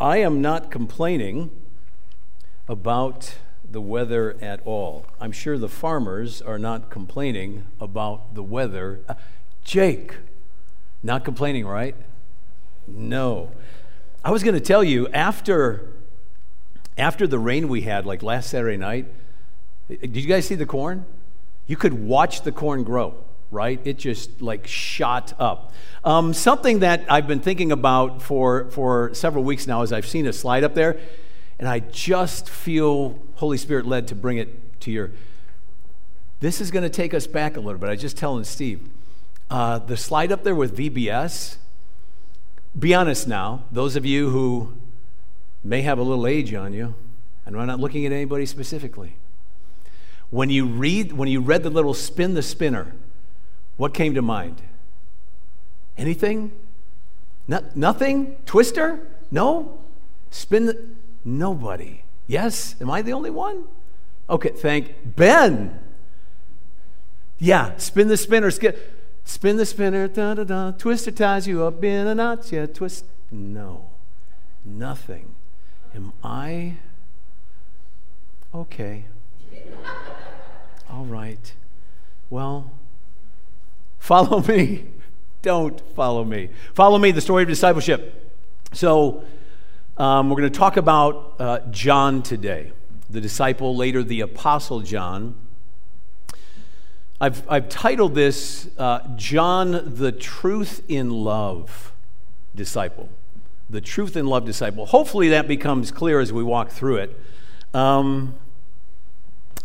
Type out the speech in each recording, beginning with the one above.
I am not complaining about the weather at all. I'm sure the farmers are not complaining about the weather. Uh, Jake, not complaining, right? No. I was going to tell you after after the rain we had like last Saturday night, did you guys see the corn? You could watch the corn grow, right? It just like shot up. Um, something that I've been thinking about for, for several weeks now is I've seen a slide up there, and I just feel Holy Spirit led to bring it to your. This is going to take us back a little bit. I just telling Steve. Uh, the slide up there with VBS, be honest now, those of you who may have a little age on you, and I'm not looking at anybody specifically. When you read, when you read the little spin the spinner, what came to mind? Anything? No, nothing? Twister? No? Spin the, nobody. Yes? Am I the only one? Okay, thank Ben. Yeah, spin the spinner. Spin the spinner, da da da. Twister ties you up in a knot. Yeah, twist. No, nothing. Am I okay? All right. Well, follow me. Don't follow me. Follow me, the story of discipleship. So, um, we're going to talk about uh, John today, the disciple, later the apostle John. I've, I've titled this uh, John the Truth in Love Disciple. The Truth in Love Disciple. Hopefully, that becomes clear as we walk through it. Um,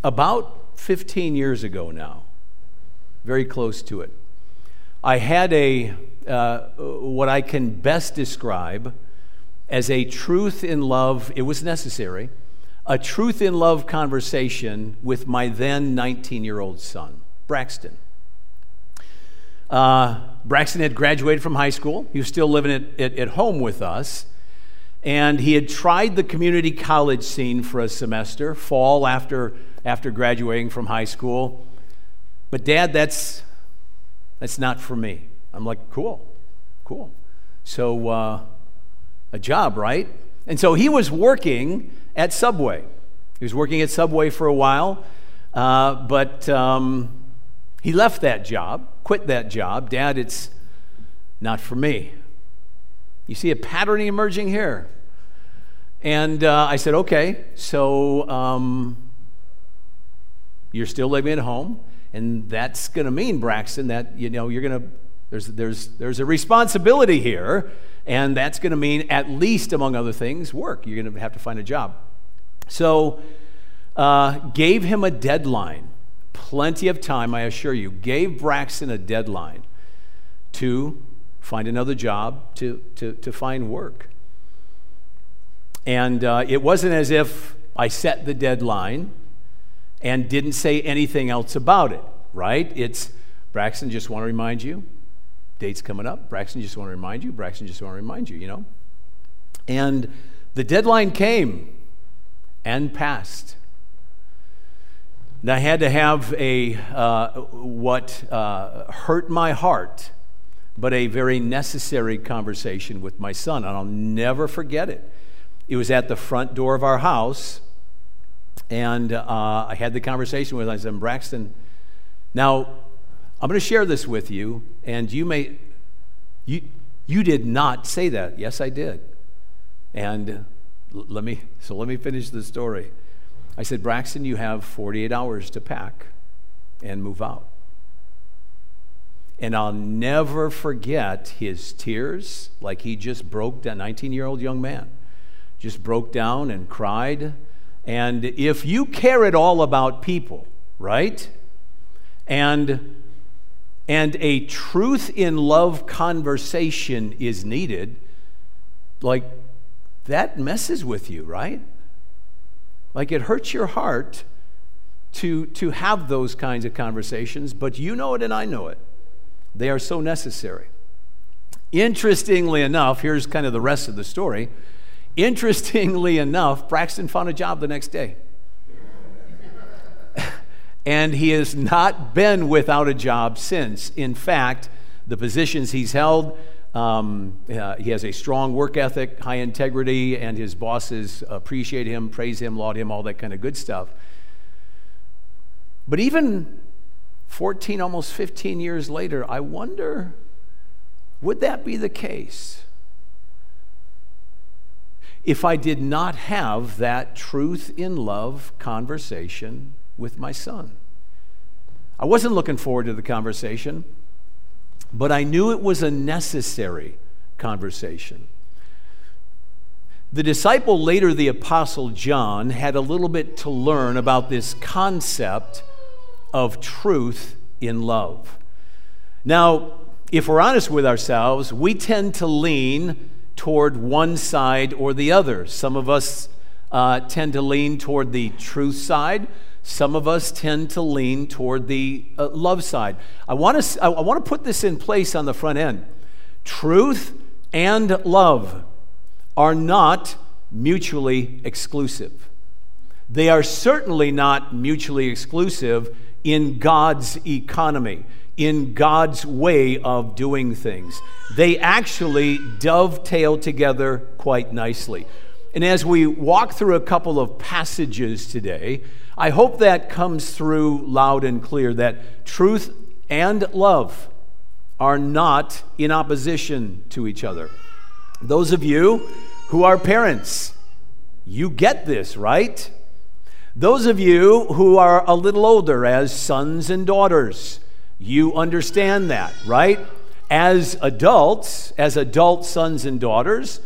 about 15 years ago now, very close to it. I had a, uh, what I can best describe as a truth in love, it was necessary, a truth in love conversation with my then 19 year old son, Braxton. Uh, Braxton had graduated from high school. He was still living at, at, at home with us. And he had tried the community college scene for a semester, fall after after graduating from high school. But dad, that's that's not for me. I'm like, cool, cool. So uh, a job, right? And so he was working at Subway. He was working at Subway for a while, uh, but um, he left that job, quit that job. Dad, it's not for me. You see a pattern emerging here. And uh, I said, okay, so um, you're still living at home, and that's going to mean, Braxton, that you know you're going to there's there's there's a responsibility here, and that's going to mean at least among other things, work. You're going to have to find a job. So, uh, gave him a deadline, plenty of time, I assure you. Gave Braxton a deadline to find another job, to to to find work. And uh, it wasn't as if I set the deadline and didn't say anything else about it, right? It's Braxton, just want to remind you, date's coming up. Braxton, just want to remind you. Braxton, just want to remind you, you know? And the deadline came and passed. And I had to have a, uh, what uh, hurt my heart, but a very necessary conversation with my son. And I'll never forget it. It was at the front door of our house and uh, I had the conversation with him. I said, Braxton, now I'm going to share this with you, and you may, you, you did not say that. Yes, I did. And let me, so let me finish the story. I said, Braxton, you have 48 hours to pack and move out. And I'll never forget his tears, like he just broke down, 19 year old young man, just broke down and cried and if you care at all about people, right? And and a truth in love conversation is needed, like that messes with you, right? Like it hurts your heart to, to have those kinds of conversations, but you know it and I know it. They are so necessary. Interestingly enough, here's kind of the rest of the story. Interestingly enough, Braxton found a job the next day. and he has not been without a job since. In fact, the positions he's held, Um, uh, he has a strong work ethic, high integrity, and his bosses appreciate him, praise him, laud him, all that kind of good stuff. But even 14, almost 15 years later, I wonder would that be the case if I did not have that truth in love conversation with my son? I wasn't looking forward to the conversation but I knew it was a necessary conversation. The disciple, later the Apostle John, had a little bit to learn about this concept of truth in love. Now, if we're honest with ourselves, we tend to lean toward one side or the other. Some of us uh, tend to lean toward the truth side. Some of us tend to lean toward the uh, love side. I want to I want to put this in place on the front end. Truth and love are not mutually exclusive. They are certainly not mutually exclusive in God's economy, in God's way of doing things. They actually dovetail together quite nicely. And as we walk through a couple of passages today, I hope that comes through loud and clear that truth and love are not in opposition to each other. Those of you who are parents, you get this, right? Those of you who are a little older as sons and daughters, you understand that, right? As adults, as adult sons and daughters,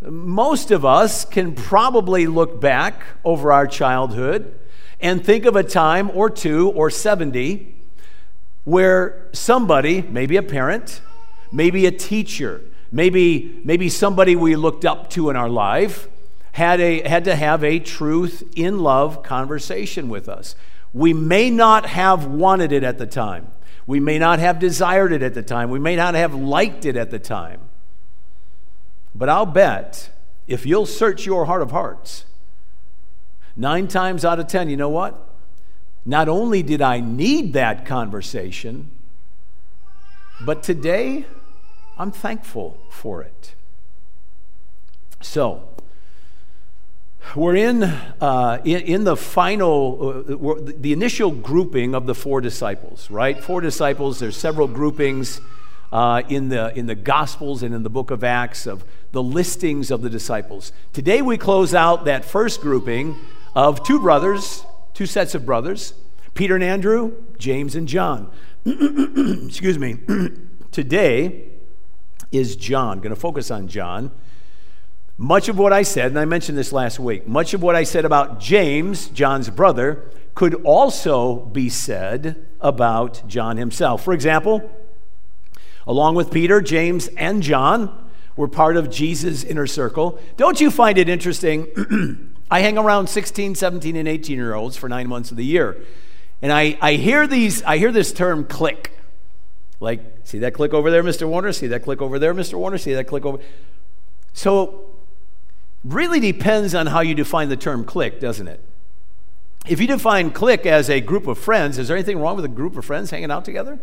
most of us can probably look back over our childhood and think of a time or two or 70 where somebody, maybe a parent, maybe a teacher, maybe, maybe somebody we looked up to in our life, had, a, had to have a truth in love conversation with us. We may not have wanted it at the time. We may not have desired it at the time. We may not have liked it at the time. But I'll bet if you'll search your heart of hearts, nine times out of ten, you know what? Not only did I need that conversation, but today I'm thankful for it. So, we're in, uh, in, in, the final, uh, the initial grouping of the four disciples, right? Four disciples, there's several groupings uh, in, the, in the Gospels and in the book of Acts of the listings of the disciples. Today we close out that first grouping of two brothers, two sets of brothers, Peter and Andrew, James and John. Excuse me. Today is John. Going to focus on John. Much of what I said, and I mentioned this last week, much of what I said about James, John's brother, could also be said about John himself. For example, along with Peter, James, and John, were part of Jesus' inner circle. Don't you find it interesting? I hang around 16, 17, and 18 year olds for nine months of the year. And I, I hear these, I hear this term click. Like, see that click over there, Mr. Warner? See that click over there, Mr. Warner? See that click over. So, really depends on how you define the term click, doesn't it? If you define click as a group of friends, is there anything wrong with a group of friends hanging out together?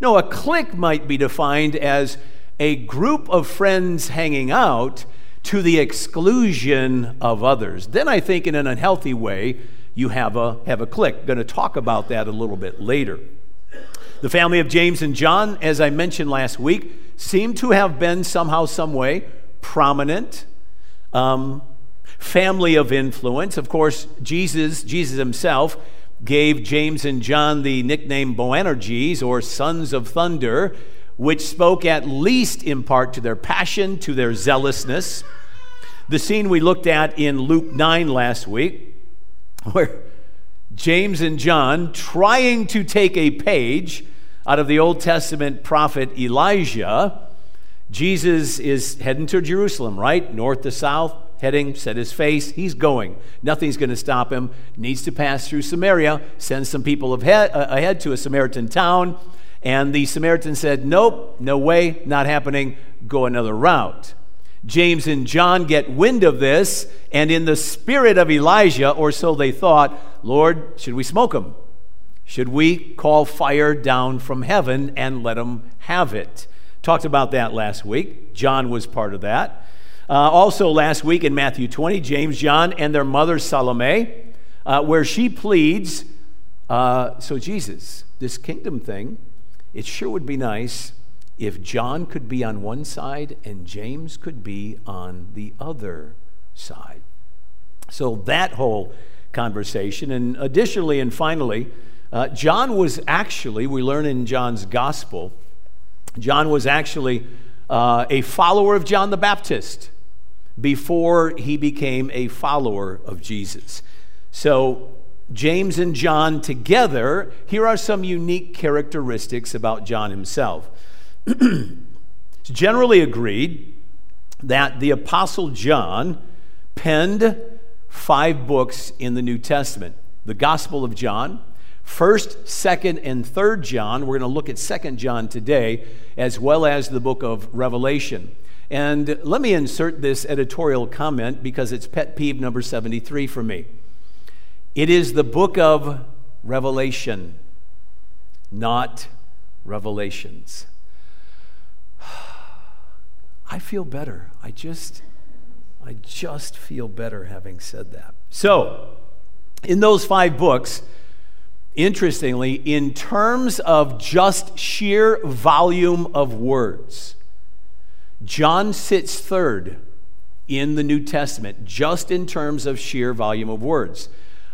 No, a click might be defined as a group of friends hanging out to the exclusion of others. Then I think in an unhealthy way, you have a, have a click. Going to talk about that a little bit later. The family of James and John, as I mentioned last week, seem to have been somehow, some way prominent. Um, family of influence. Of course, Jesus, Jesus himself, gave James and John the nickname Boanerges, or sons of thunder, which spoke at least in part to their passion, to their zealousness. The scene we looked at in Luke 9 last week, where James and John, trying to take a page out of the Old Testament prophet Elijah, Jesus is heading to Jerusalem, right? North to south, heading, set his face. He's going. Nothing's going to stop him. Needs to pass through Samaria, sends some people ahead, uh, ahead to a Samaritan town. And the Samaritan said, Nope, no way, not happening. Go another route. James and John get wind of this, and in the spirit of Elijah, or so they thought, Lord, should we smoke them? Should we call fire down from heaven and let them have it? Talked about that last week. John was part of that. Uh, also, last week in Matthew 20, James, John, and their mother Salome, uh, where she pleads. Uh, so, Jesus, this kingdom thing, it sure would be nice if John could be on one side and James could be on the other side. So, that whole conversation. And additionally and finally, uh, John was actually, we learn in John's gospel, John was actually uh, a follower of John the Baptist before he became a follower of Jesus. So, James and John together, here are some unique characteristics about John himself. it's generally agreed that the Apostle John penned five books in the New Testament the Gospel of John, 1st, 2nd, and 3rd John. We're going to look at 2nd John today, as well as the book of Revelation. And let me insert this editorial comment because it's pet peeve number 73 for me. It is the book of Revelation, not Revelations. I feel better. I just I just feel better having said that. So, in those 5 books, interestingly, in terms of just sheer volume of words, John sits third in the New Testament, just in terms of sheer volume of words.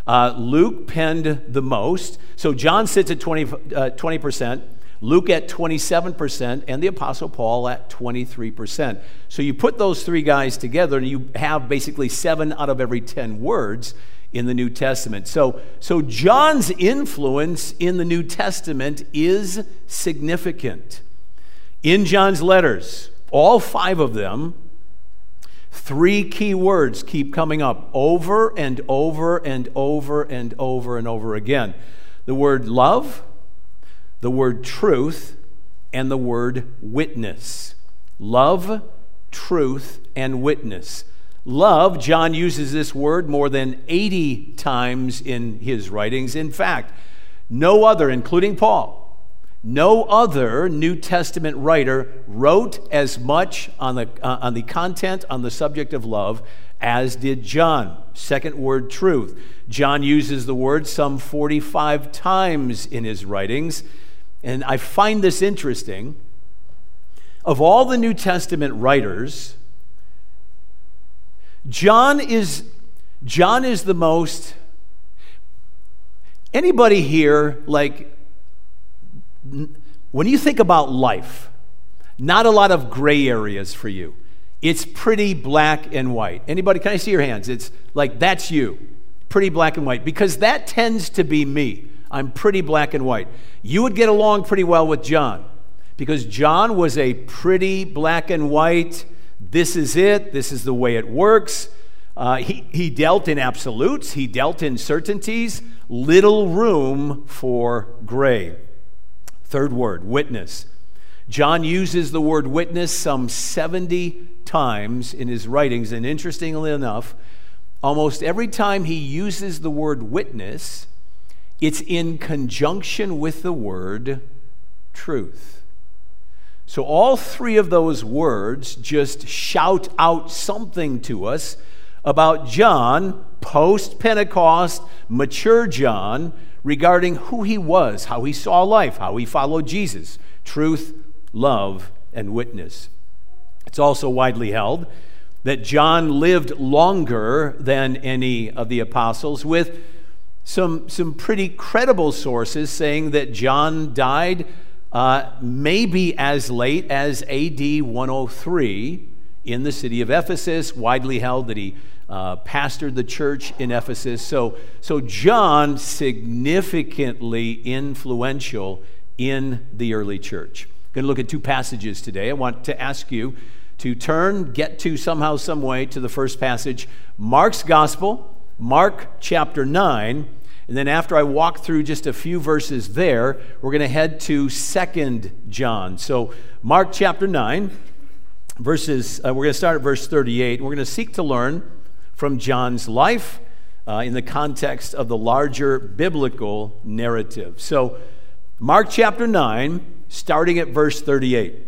Uh, Luke penned the most, so John sits at 20, uh, 20%, Luke at 27%, and the Apostle Paul at 23%. So you put those three guys together, and you have basically seven out of every 10 words in the New Testament. So, so John's influence in the New Testament is significant. In John's letters, all five of them, three key words keep coming up over and over and over and over and over again the word love, the word truth, and the word witness. Love, truth, and witness. Love, John uses this word more than 80 times in his writings. In fact, no other, including Paul, no other New Testament writer wrote as much on the, uh, on the content, on the subject of love, as did John. Second word, truth. John uses the word some 45 times in his writings. And I find this interesting. Of all the New Testament writers, John is, John is the most. Anybody here, like, when you think about life, not a lot of gray areas for you. It's pretty black and white. Anybody, can I see your hands? It's like that's you. Pretty black and white. Because that tends to be me. I'm pretty black and white. You would get along pretty well with John because John was a pretty black and white, this is it, this is the way it works. Uh, he, he dealt in absolutes, he dealt in certainties, little room for gray. Third word, witness. John uses the word witness some 70 times in his writings, and interestingly enough, almost every time he uses the word witness, it's in conjunction with the word truth. So all three of those words just shout out something to us about John, post Pentecost, mature John, regarding who he was, how he saw life, how he followed Jesus truth, love, and witness. It's also widely held that John lived longer than any of the apostles, with some, some pretty credible sources saying that John died uh, maybe as late as AD 103 in the city of Ephesus, widely held that he uh, pastored the church in Ephesus. So, so John significantly influential in the early church. Going to look at two passages today. I want to ask you to turn, get to somehow, some way to the first passage, Mark's Gospel, Mark chapter 9. And then after I walk through just a few verses there, we're going to head to Second John. So, Mark chapter 9, verses, uh, we're going to start at verse 38. We're going to seek to learn from John's life uh, in the context of the larger biblical narrative. So, Mark chapter 9, starting at verse 38.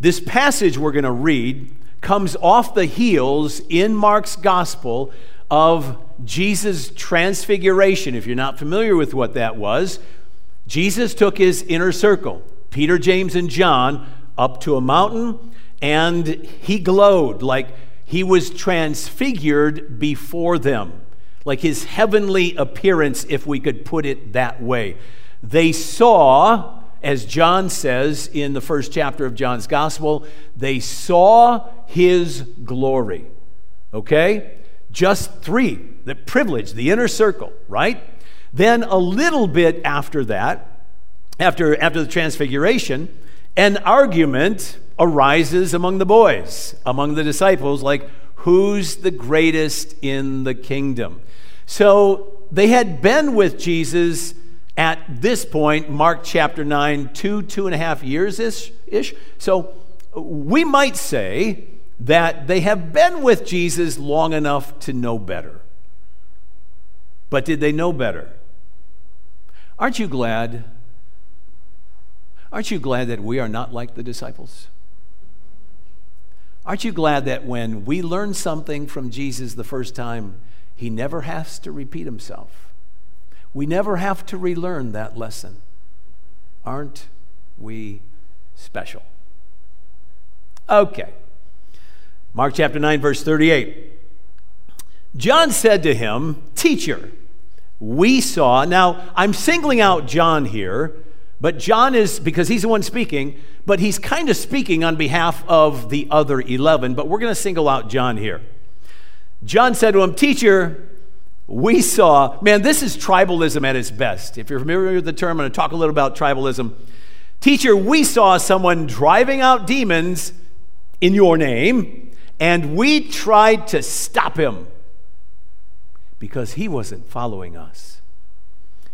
This passage we're going to read comes off the heels in Mark's gospel of Jesus' transfiguration. If you're not familiar with what that was, Jesus took his inner circle, Peter, James, and John, up to a mountain, and he glowed like he was transfigured before them, like his heavenly appearance, if we could put it that way. They saw, as John says in the first chapter of John's gospel, they saw his glory. Okay? Just three, the privilege, the inner circle, right? Then a little bit after that, after, after the transfiguration, an argument arises among the boys, among the disciples, like, who's the greatest in the kingdom? So they had been with Jesus at this point, Mark chapter 9, two, two and a half years ish. So we might say that they have been with Jesus long enough to know better. But did they know better? Aren't you glad? Aren't you glad that we are not like the disciples? Aren't you glad that when we learn something from Jesus the first time, he never has to repeat himself? We never have to relearn that lesson. Aren't we special? Okay. Mark chapter 9, verse 38. John said to him, Teacher, we saw. Now, I'm singling out John here, but John is, because he's the one speaking, but he's kind of speaking on behalf of the other 11, but we're going to single out John here. John said to him, Teacher, we saw, man, this is tribalism at its best. If you're familiar with the term, I'm going to talk a little about tribalism. Teacher, we saw someone driving out demons in your name and we tried to stop him because he wasn't following us,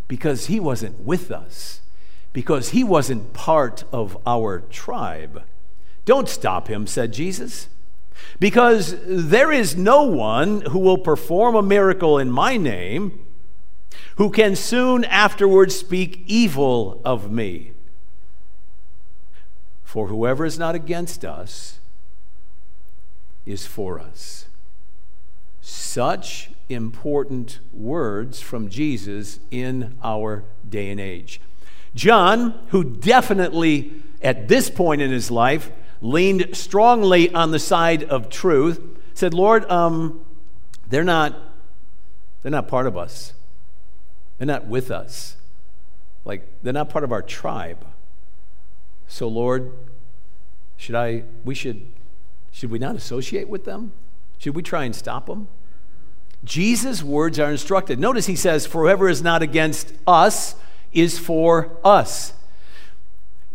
because he wasn't with us, because he wasn't part of our tribe. Don't stop him, said Jesus, because there is no one who will perform a miracle in my name who can soon afterwards speak evil of me. For whoever is not against us is for us. Such important words from Jesus in our day and age. John, who definitely at this point in his life leaned strongly on the side of truth, said, Lord, um, they're not they're not part of us. They're not with us. Like they're not part of our tribe. So Lord, should I we should should we not associate with them? Should we try and stop them? Jesus' words are instructed. Notice he says, For whoever is not against us is for us.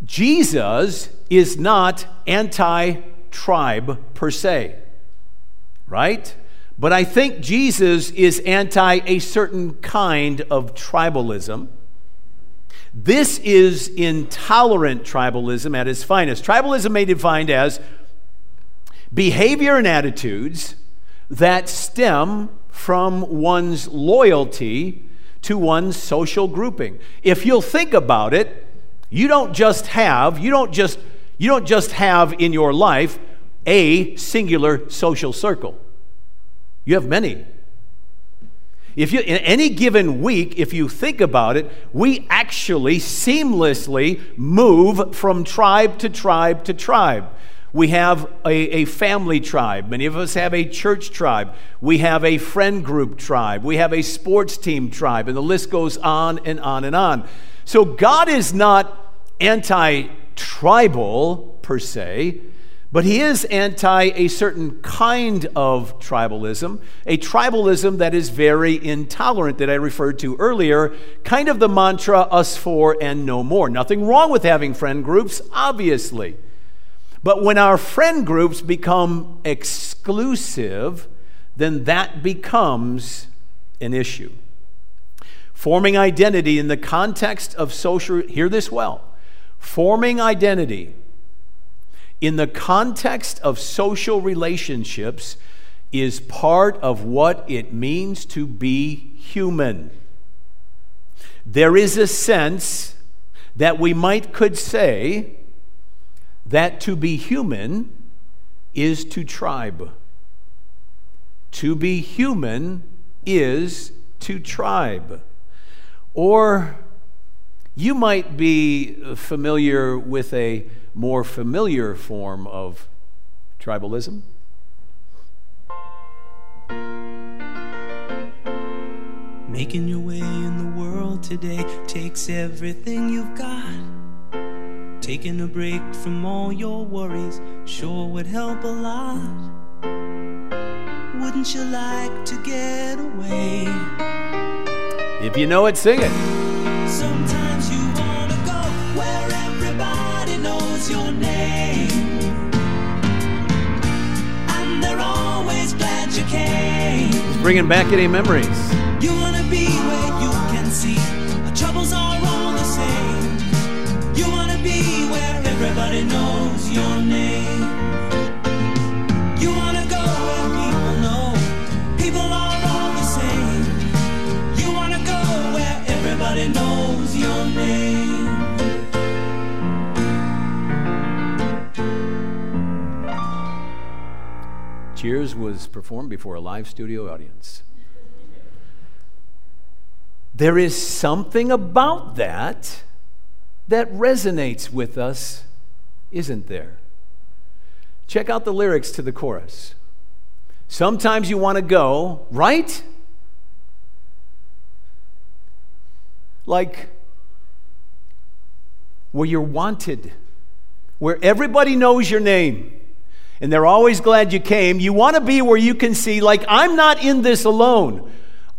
Jesus is not anti tribe per se, right? But I think Jesus is anti a certain kind of tribalism. This is intolerant tribalism at its finest. Tribalism may be defined as behavior and attitudes that stem from one's loyalty to one's social grouping. If you'll think about it, you don't just have, you don't just you don't just have in your life a singular social circle. You have many. If you in any given week, if you think about it, we actually seamlessly move from tribe to tribe to tribe. We have a, a, family tribe. Many of us have a church tribe. We have a friend group tribe. We have a sports team tribe. And the list goes on and on and on. So God is not anti tribal per se, but He is anti a certain kind of tribalism, a tribalism that is very intolerant that I referred to earlier, kind of the mantra us four and no more. Nothing wrong with having friend groups, obviously. But when our friend groups become exclusive, then that becomes an issue. Forming identity in the context of social, hear this well, forming identity in the context of social relationships is part of what it means to be human. There is a sense that we might could say that to be human is to tribe. To be human is to tribe. Or you might be familiar with a more familiar form of tribalism. Making your way in the world today takes everything you've got. Taking a break from all your worries sure would help a lot. Wouldn't you like to get away? If you know it, sing it. Sometimes you wanna go where everybody knows your name. And they're always glad you came. It's bringing back any memories. You wanna be knows your name. You wanna go where people know people are all the same. You wanna go where everybody knows your name. Cheers was performed before a live studio audience. There is something about that that resonates with us, isn't there? Check out the lyrics to the chorus. Sometimes you want to go, right? Like where you're wanted, where everybody knows your name and they're always glad you came. You want to be where you can see, like, I'm not in this alone.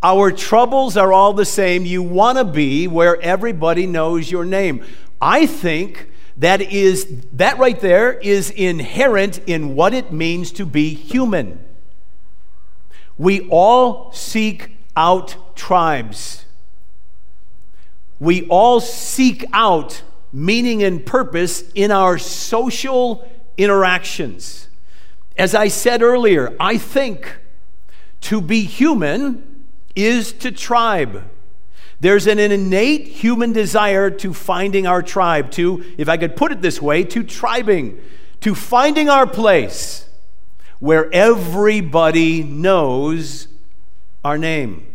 Our troubles are all the same. You want to be where everybody knows your name. I think that is that right there is inherent in what it means to be human. We all seek out tribes. We all seek out meaning and purpose in our social interactions. As I said earlier, I think to be human is to tribe. There's an innate human desire to finding our tribe, to, if I could put it this way, to tribing, to finding our place where everybody knows our name.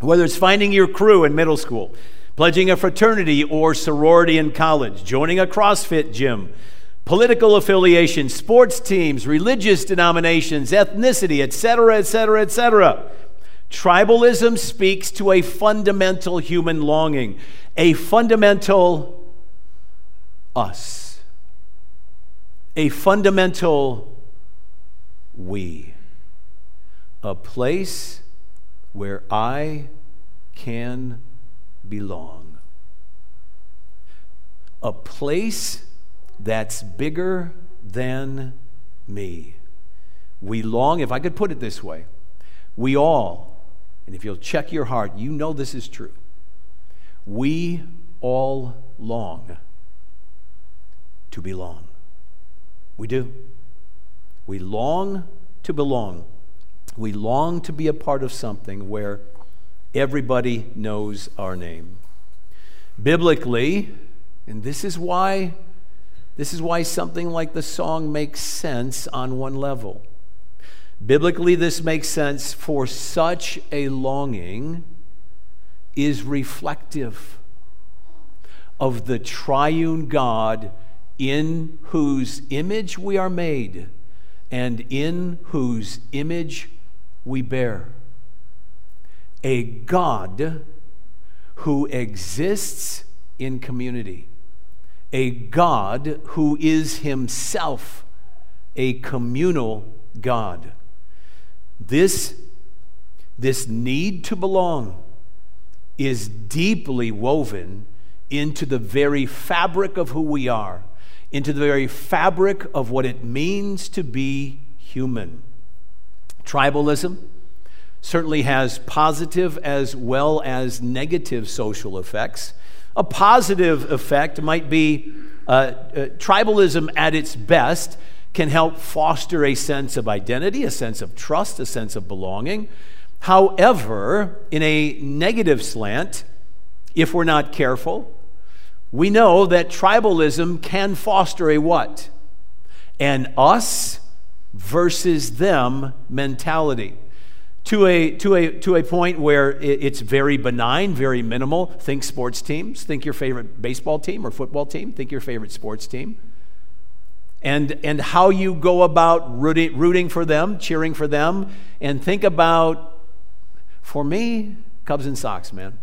Whether it's finding your crew in middle school, pledging a fraternity or sorority in college, joining a CrossFit gym, political affiliation, sports teams, religious denominations, ethnicity, etc., etc., etc. Tribalism speaks to a fundamental human longing, a fundamental us, a fundamental we, a place where I can belong, a place that's bigger than me. We long, if I could put it this way, we all, and if you'll check your heart, you know this is true. We all long to belong. We do. We long to belong. We long to be a part of something where everybody knows our name. Biblically, and this is why this is why something like the song makes sense on one level. Biblically, this makes sense for such a longing is reflective of the triune God in whose image we are made and in whose image we bear. A God who exists in community a God who is himself a communal God. This, this need to belong is deeply woven into the very fabric of who we are, into the very fabric of what it means to be human. Tribalism certainly has positive as well as negative social effects. A positive effect might be uh, uh, tribalism at its best can help foster a sense of identity, a sense of trust, a sense of belonging. However, in a negative slant, if we're not careful, we know that tribalism can foster a what? an us versus them mentality to a, to a, to a point where it's very benign, very minimal. Think sports teams. Think your favorite baseball team or football team. Think your favorite sports team. And, and how you go about rooting, rooting for them, cheering for them. And think about, for me, Cubs and Sox, man.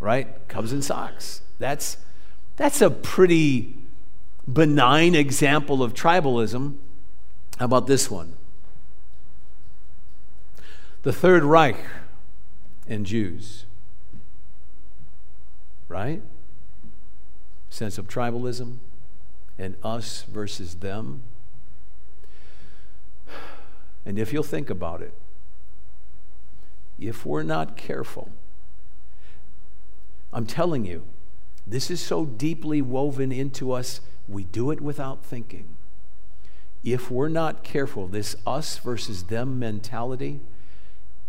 Right? Cubs and Sox. That's, that's a pretty benign example of tribalism. How about this one? the Third Reich and Jews. Right? Sense of tribalism and us versus them. And if you'll think about it, if we're not careful, I'm telling you, this is so deeply woven into us, we do it without thinking. If we're not careful, this us versus them mentality,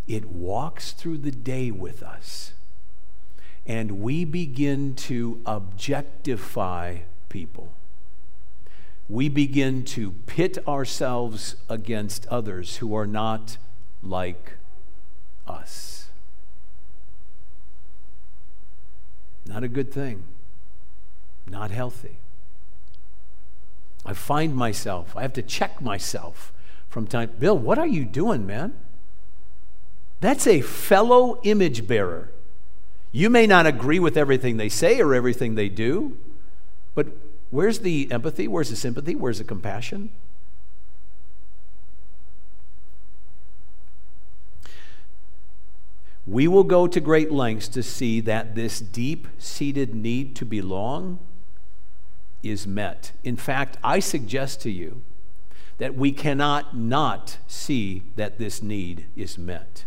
it walks through the day with us. And we begin to objectify people. We begin to pit ourselves against others who are not like us. Not a good thing. Not healthy. I find myself, I have to check myself from time. Bill, what are you doing, man? That's a fellow image bearer. You may not agree with everything they say or everything they do, but where's the empathy? Where's the sympathy? Where's the compassion? We will go to great lengths to see that this deep seated need to belong is met. In fact, I suggest to you that we cannot not see that this need is met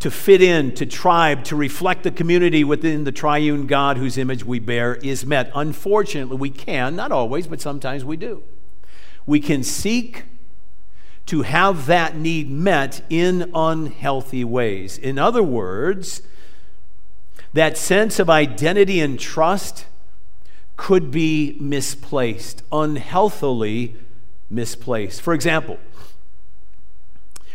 to fit in, to tribe, to reflect the community within the triune God whose image we bear is met. Unfortunately, we can, not always, but sometimes we do. We can seek to have that need met in unhealthy ways. In other words, that sense of identity and trust could be misplaced, unhealthily misplaced. For example,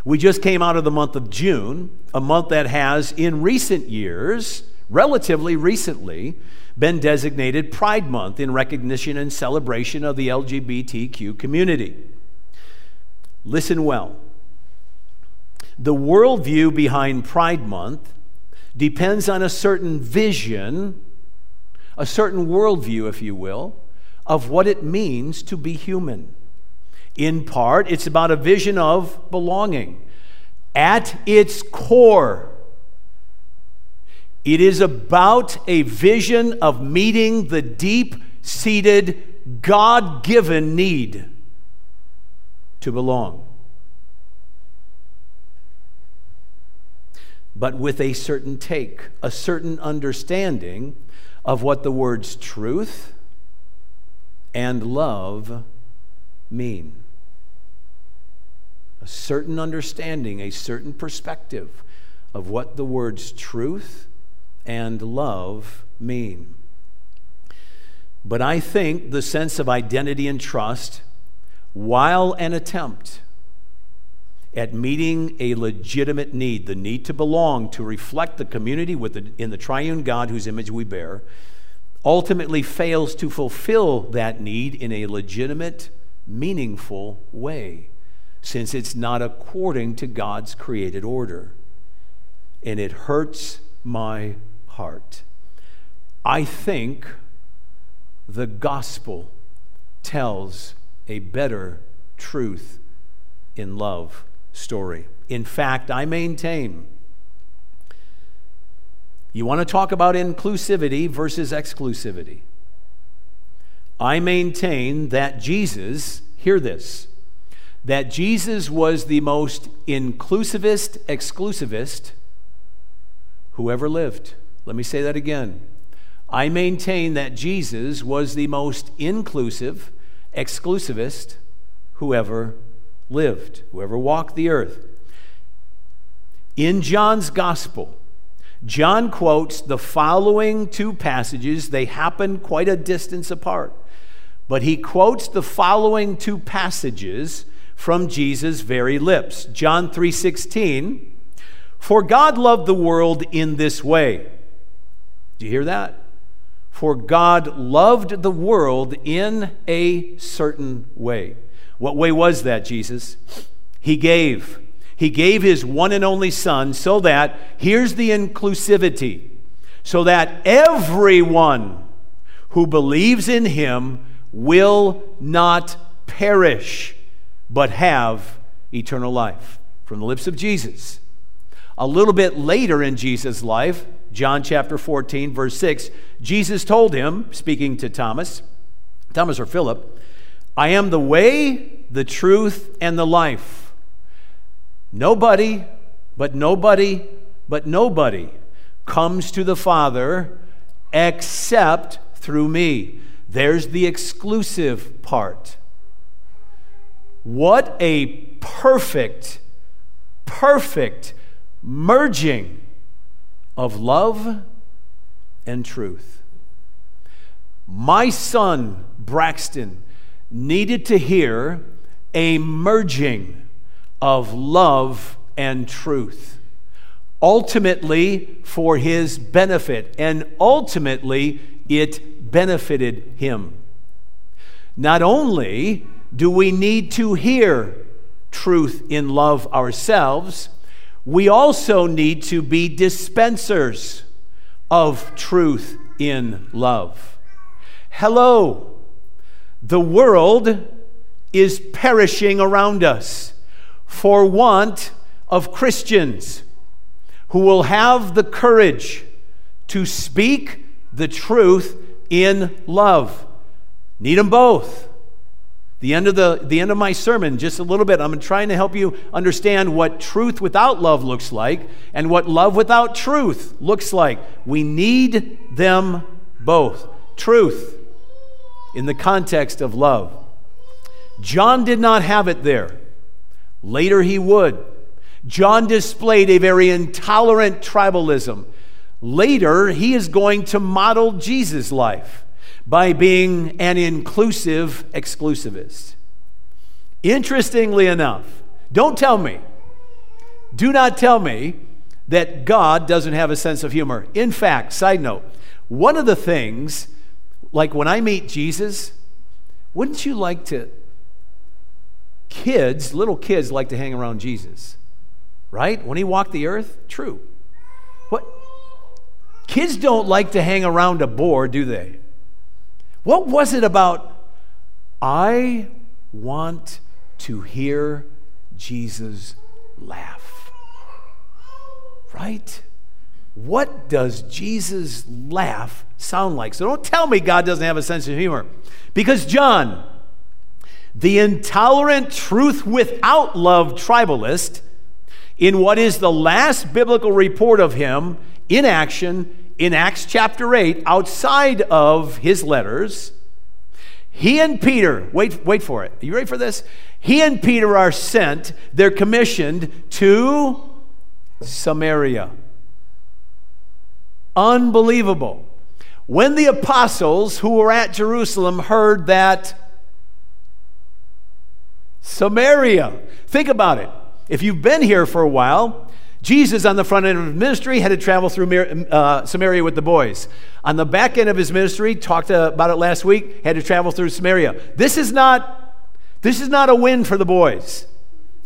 we just came out of the month of June, a month that has, in recent years, relatively recently, been designated Pride Month in recognition and celebration of the LGBTQ community. Listen well. The worldview behind Pride Month depends on a certain vision, a certain worldview, if you will, of what it means to be human. In part, it's about a vision of belonging. At its core, it is about a vision of meeting the deep seated, God given need to belong. But with a certain take, a certain understanding of what the words truth and love mean a certain understanding, a certain perspective of what the words truth and love mean. But I think the sense of identity and trust, while an attempt at meeting a legitimate need, the need to belong, to reflect the community the, in the triune God whose image we bear, ultimately fails to fulfill that need in a legitimate, meaningful way since it's not according to God's created order. And it hurts my heart. I think the gospel tells a better truth in love story. In fact, I maintain you want to talk about inclusivity versus exclusivity. I maintain that Jesus, hear this, that Jesus was the most inclusivist, exclusivist who ever lived. Let me say that again. I maintain that Jesus was the most inclusive, exclusivist who ever lived, who ever walked the earth. In John's gospel, John quotes the following two passages. They happen quite a distance apart. but he quotes the following two passages from Jesus' very lips. John 3:16, "For God loved the world in this way." Do you hear that? For God loved the world in a certain way. What way was that, Jesus? He gave. He gave his one and only Son so that, here's the inclusivity, so that everyone who believes in him will not perish, but have eternal life. From the lips of Jesus. A little bit later in Jesus' life, John chapter 14, verse 6, Jesus told him, speaking to Thomas, Thomas or Philip, I am the way, the truth, and the life. Nobody, but nobody, but nobody comes to the Father except through me. There's the exclusive part. What a perfect, perfect merging of love and truth. My son, Braxton, needed to hear a merging of love and truth, ultimately for his benefit, and ultimately it benefited him. Not only do we need to hear truth in love ourselves, we also need to be dispensers of truth in love. Hello, the world is perishing around us for want of Christians who will have the courage to speak the truth in love. Need them both. The end of the, the end of my sermon, just a little bit, I'm trying to help you understand what truth without love looks like and what love without truth looks like. We need them both. Truth in the context of love. John did not have it there. Later he would. John displayed a very intolerant tribalism. Later, he is going to model Jesus' life by being an inclusive exclusivist. Interestingly enough, don't tell me, do not tell me that God doesn't have a sense of humor. In fact, side note, one of the things, like when I meet Jesus, wouldn't you like to? Kids, little kids like to hang around Jesus, right? When he walked the earth, true. What? Kids don't like to hang around a board, do they? What was it about? I want to hear Jesus laugh. Right? What does Jesus laugh sound like? So don't tell me God doesn't have a sense of humor. Because John, the intolerant truth without love tribalist, in what is the last biblical report of him, in action in Acts chapter 8, outside of his letters, he and Peter, wait, wait for it. Are you ready for this? He and Peter are sent, they're commissioned to Samaria. Unbelievable. When the apostles who were at Jerusalem heard that Samaria, think about it. If you've been here for a while, Jesus, on the front end of his ministry, had to travel through uh, Samaria with the boys. On the back end of his ministry, talked about it last week, had to travel through Samaria. This is not, this is not a win for the boys.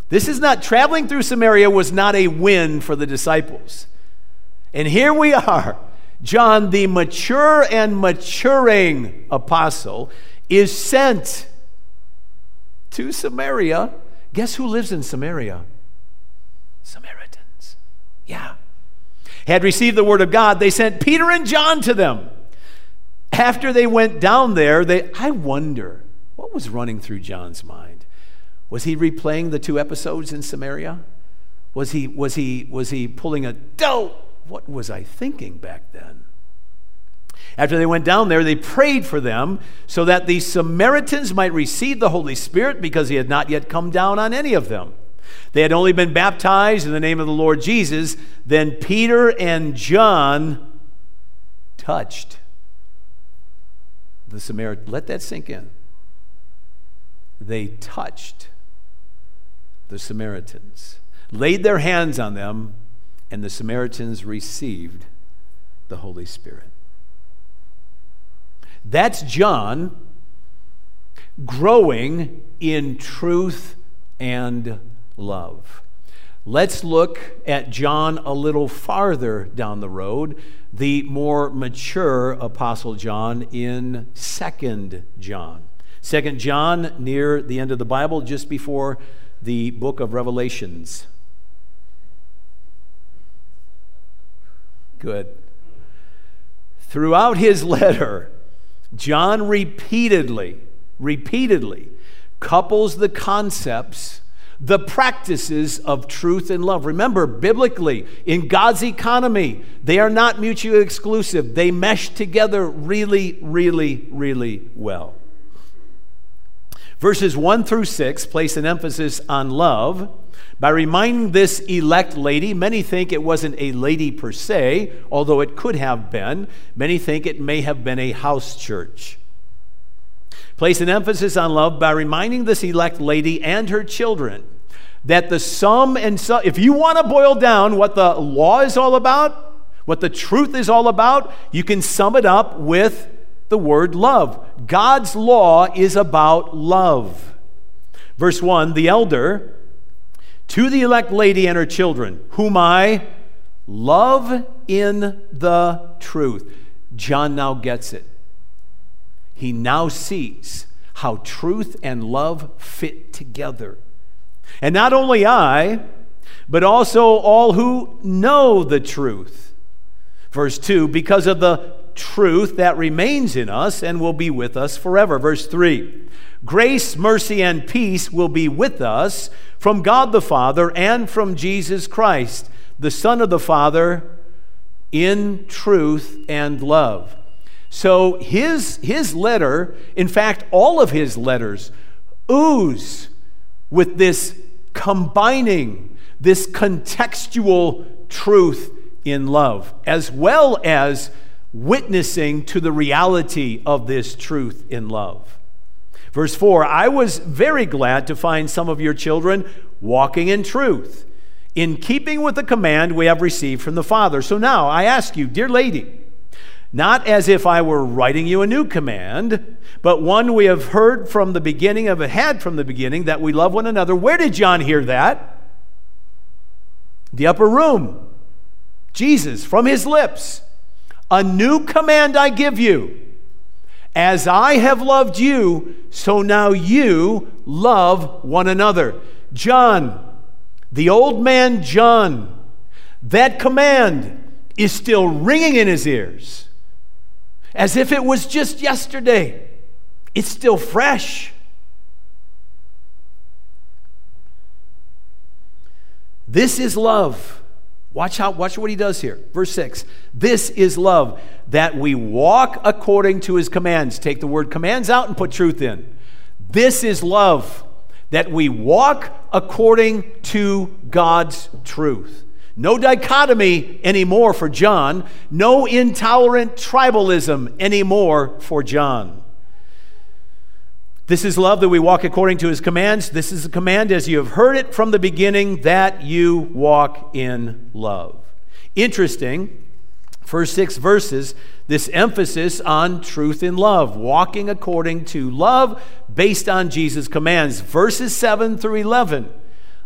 This is not, traveling through Samaria was not a win for the disciples. And here we are. John, the mature and maturing apostle, is sent to Samaria. Guess who lives in Samaria? Samaria yeah. Had received the word of God, they sent Peter and John to them. After they went down there, they I wonder what was running through John's mind. Was he replaying the two episodes in Samaria? Was he was he was he pulling a dope? What was I thinking back then? After they went down there, they prayed for them so that the Samaritans might receive the Holy Spirit because he had not yet come down on any of them. They had only been baptized in the name of the Lord Jesus. Then Peter and John touched the Samaritan. Let that sink in. they touched the Samaritans, laid their hands on them, and the Samaritans received the Holy Spirit. That's John growing in truth and love. Let's look at John a little farther down the road, the more mature Apostle John in 2nd John. 2nd John, near the end of the Bible, just before the book of Revelations. Good. Throughout his letter, John repeatedly, repeatedly couples the concepts, the practices of truth and love. Remember, biblically, in God's economy, they are not mutually exclusive. They mesh together really, really, really well. Verses 1 through 6 place an emphasis on love by reminding this elect lady. Many think it wasn't a lady per se, although it could have been. Many think it may have been a house church. Place an emphasis on love by reminding this elect lady and her children that the sum and sum, if you want to boil down what the law is all about, what the truth is all about, you can sum it up with the word love. God's law is about love. Verse 1 The elder to the elect lady and her children, whom I love in the truth. John now gets it. He now sees how truth and love fit together. And not only I, but also all who know the truth. Verse 2 because of the truth that remains in us and will be with us forever. Verse 3 Grace, mercy, and peace will be with us from God the Father and from Jesus Christ, the Son of the Father, in truth and love. So his, his letter, in fact, all of his letters, ooze with this combining, this contextual truth in love, as well as witnessing to the reality of this truth in love. Verse 4 I was very glad to find some of your children walking in truth, in keeping with the command we have received from the Father. So now I ask you, dear lady, not as if I were writing you a new command, but one we have heard from the beginning, have had from the beginning, that we love one another. Where did John hear that? The upper room. Jesus, from his lips. A new command I give you. As I have loved you, so now you love one another. John, the old man John, that command is still ringing in his ears as if it was just yesterday. It's still fresh. This is love. Watch how watch what he does here. Verse 6. This is love that we walk according to his commands. Take the word commands out and put truth in. This is love that we walk according to God's truth. No dichotomy anymore for John, no intolerant tribalism anymore for John. This is love that we walk according to his commands. This is a command, as you have heard it from the beginning, that you walk in love. Interesting, first six verses, this emphasis on truth in love, walking according to love based on Jesus' commands. Verses 7 through 11,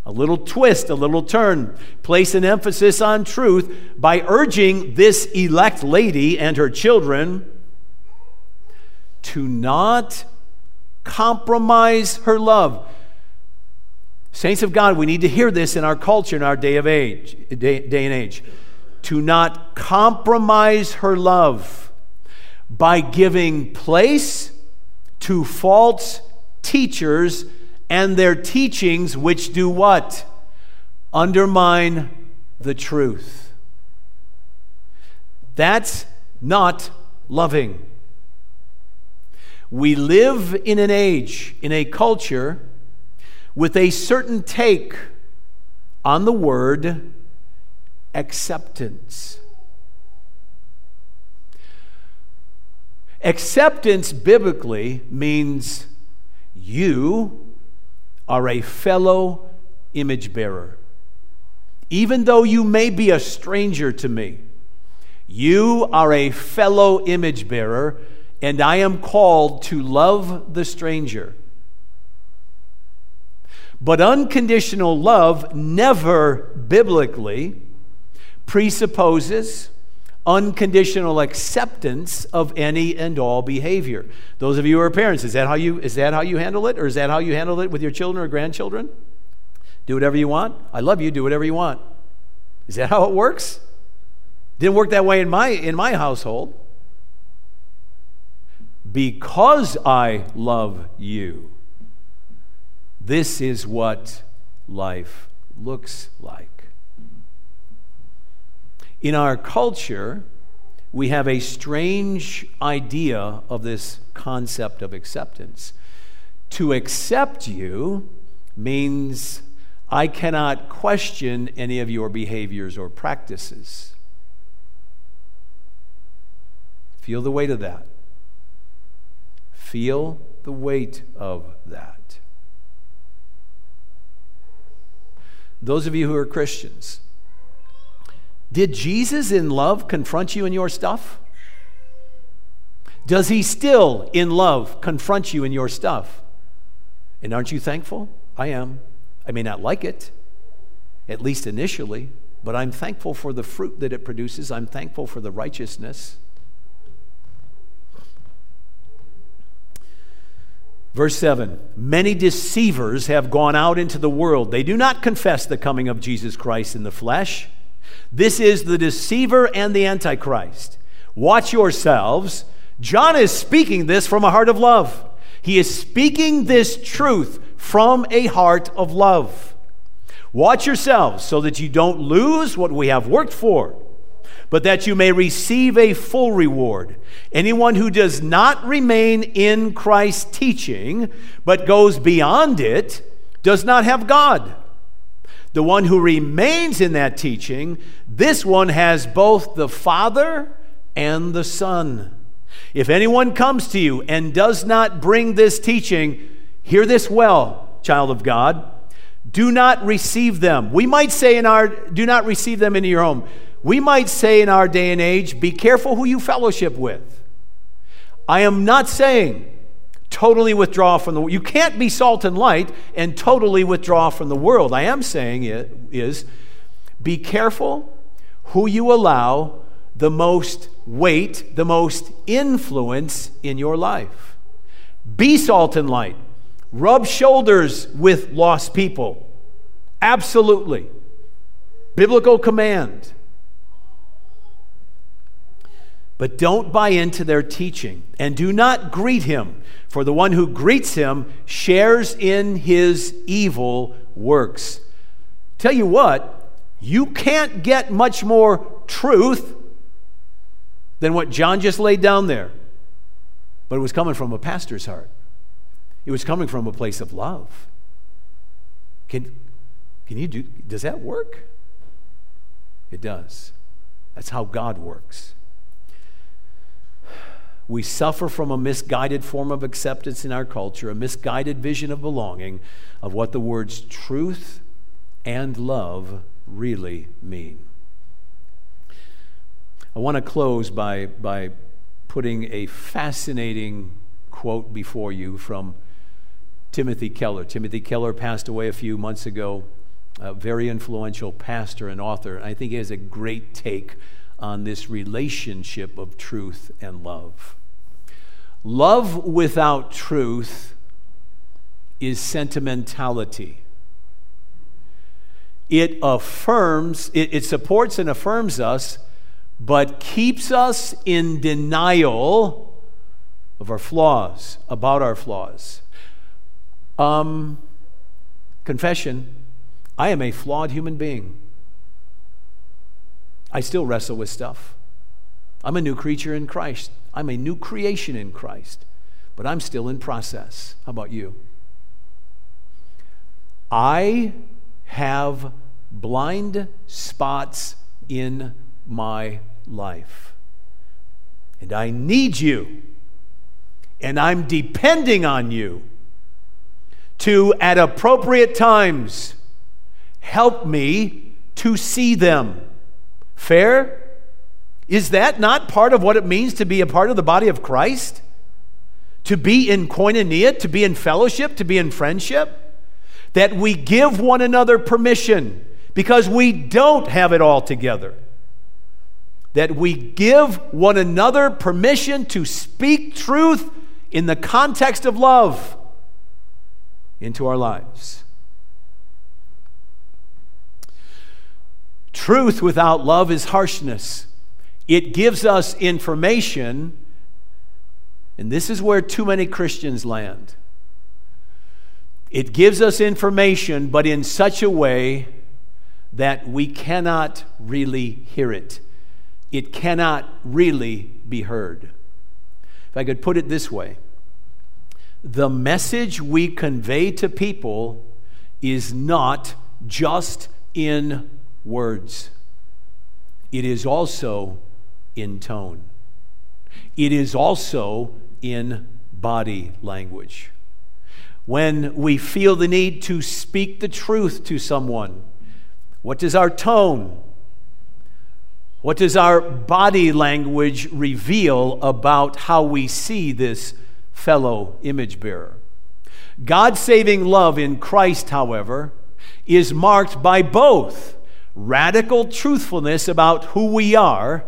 a little twist, a little turn, place an emphasis on truth by urging this elect lady and her children to not compromise her love. Saints of God, we need to hear this in our culture, in our day of age, day, day and age. To not compromise her love by giving place to false teachers and their teachings, which do what? Undermine the truth. That's not loving. We live in an age, in a culture, with a certain take on the word acceptance. Acceptance biblically means You are a fellow image bearer. Even though you may be a stranger to me, you are a fellow image bearer, and I am called to love the stranger. But unconditional love never biblically presupposes unconditional acceptance of any and all behavior. Those of you who are parents, is that how you is that how you handle it or is that how you handle it with your children or grandchildren? Do whatever you want. I love you, do whatever you want. Is that how it works? Didn't work that way in my in my household. Because I love you. This is what life looks like. In our culture, we have a strange idea of this concept of acceptance. To accept you means I cannot question any of your behaviors or practices. Feel the weight of that. Feel the weight of that. Those of you who are Christians, did Jesus in love confront you in your stuff? Does he still in love confront you in your stuff? And aren't you thankful? I am. I may not like it, at least initially, but I'm thankful for the fruit that it produces. I'm thankful for the righteousness. Verse 7 Many deceivers have gone out into the world. They do not confess the coming of Jesus Christ in the flesh. This is the deceiver and the antichrist. Watch yourselves. John is speaking this from a heart of love. He is speaking this truth from a heart of love. Watch yourselves so that you don't lose what we have worked for, but that you may receive a full reward. Anyone who does not remain in Christ's teaching, but goes beyond it, does not have God. The one who remains in that teaching, this one has both the Father and the Son. If anyone comes to you and does not bring this teaching, hear this well, child of God. Do not receive them. We might say in our, do not receive them into your home. We might say in our day and age, be careful who you fellowship with. I am not saying totally withdraw from the world. you can't be salt and light and totally withdraw from the world. I am saying it is be careful who you allow the most weight the most influence in your life. Be salt and light. Rub shoulders with lost people. Absolutely. Biblical command but don't buy into their teaching and do not greet him for the one who greets him shares in his evil works. Tell you what, you can't get much more truth than what John just laid down there. But it was coming from a pastor's heart, it was coming from a place of love. Can, can you do, does that work? It does. That's how God works we suffer from a misguided form of acceptance in our culture, a misguided vision of belonging, of what the words truth and love really mean. I want to close by, by putting a fascinating quote before you from Timothy Keller. Timothy Keller passed away a few months ago, a very influential pastor and author. I think he has a great take on this relationship of truth and love. Love without truth is sentimentality. It affirms, it, it, supports and affirms us, but keeps us in denial of our flaws, about our flaws. Um, confession I am a flawed human being. I still wrestle with stuff. I'm a new creature in Christ. I'm a new creation in Christ, but I'm still in process. How about you? I have blind spots in my life. And I need you. And I'm depending on you to, at appropriate times, help me to see them. Fair? Is that not part of what it means to be a part of the body of Christ? To be in koinonia, to be in fellowship, to be in friendship? That we give one another permission because we don't have it all together. That we give one another permission to speak truth in the context of love into our lives. Truth without love is harshness. It gives us information, and this is where too many Christians land. It gives us information, but in such a way that we cannot really hear it. It cannot really be heard. If I could put it this way the message we convey to people is not just in words, it is also in tone, it is also in body language. When we feel the need to speak the truth to someone, what does our tone, what does our body language reveal about how we see this fellow image bearer? God saving love in Christ, however, is marked by both radical truthfulness about who we are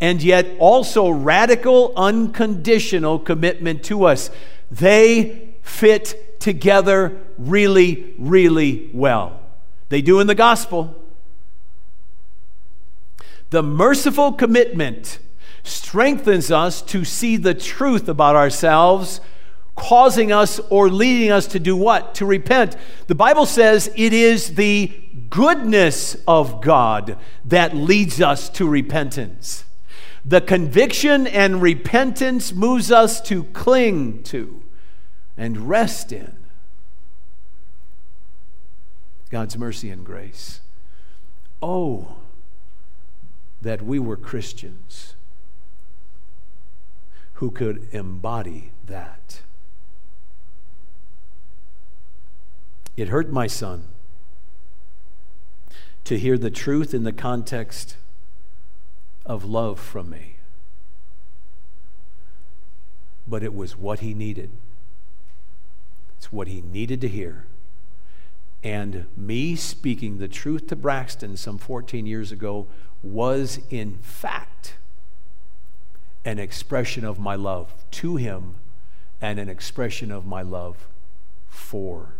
and yet also radical, unconditional commitment to us. They fit together really, really well. They do in the gospel. The merciful commitment strengthens us to see the truth about ourselves, causing us or leading us to do what? To repent. The Bible says it is the goodness of God that leads us to repentance. The conviction and repentance moves us to cling to and rest in God's mercy and grace. Oh, that we were Christians who could embody that. It hurt my son to hear the truth in the context of love from me. But it was what he needed. It's what he needed to hear. And me speaking the truth to Braxton some 14 years ago was, in fact, an expression of my love to him and an expression of my love for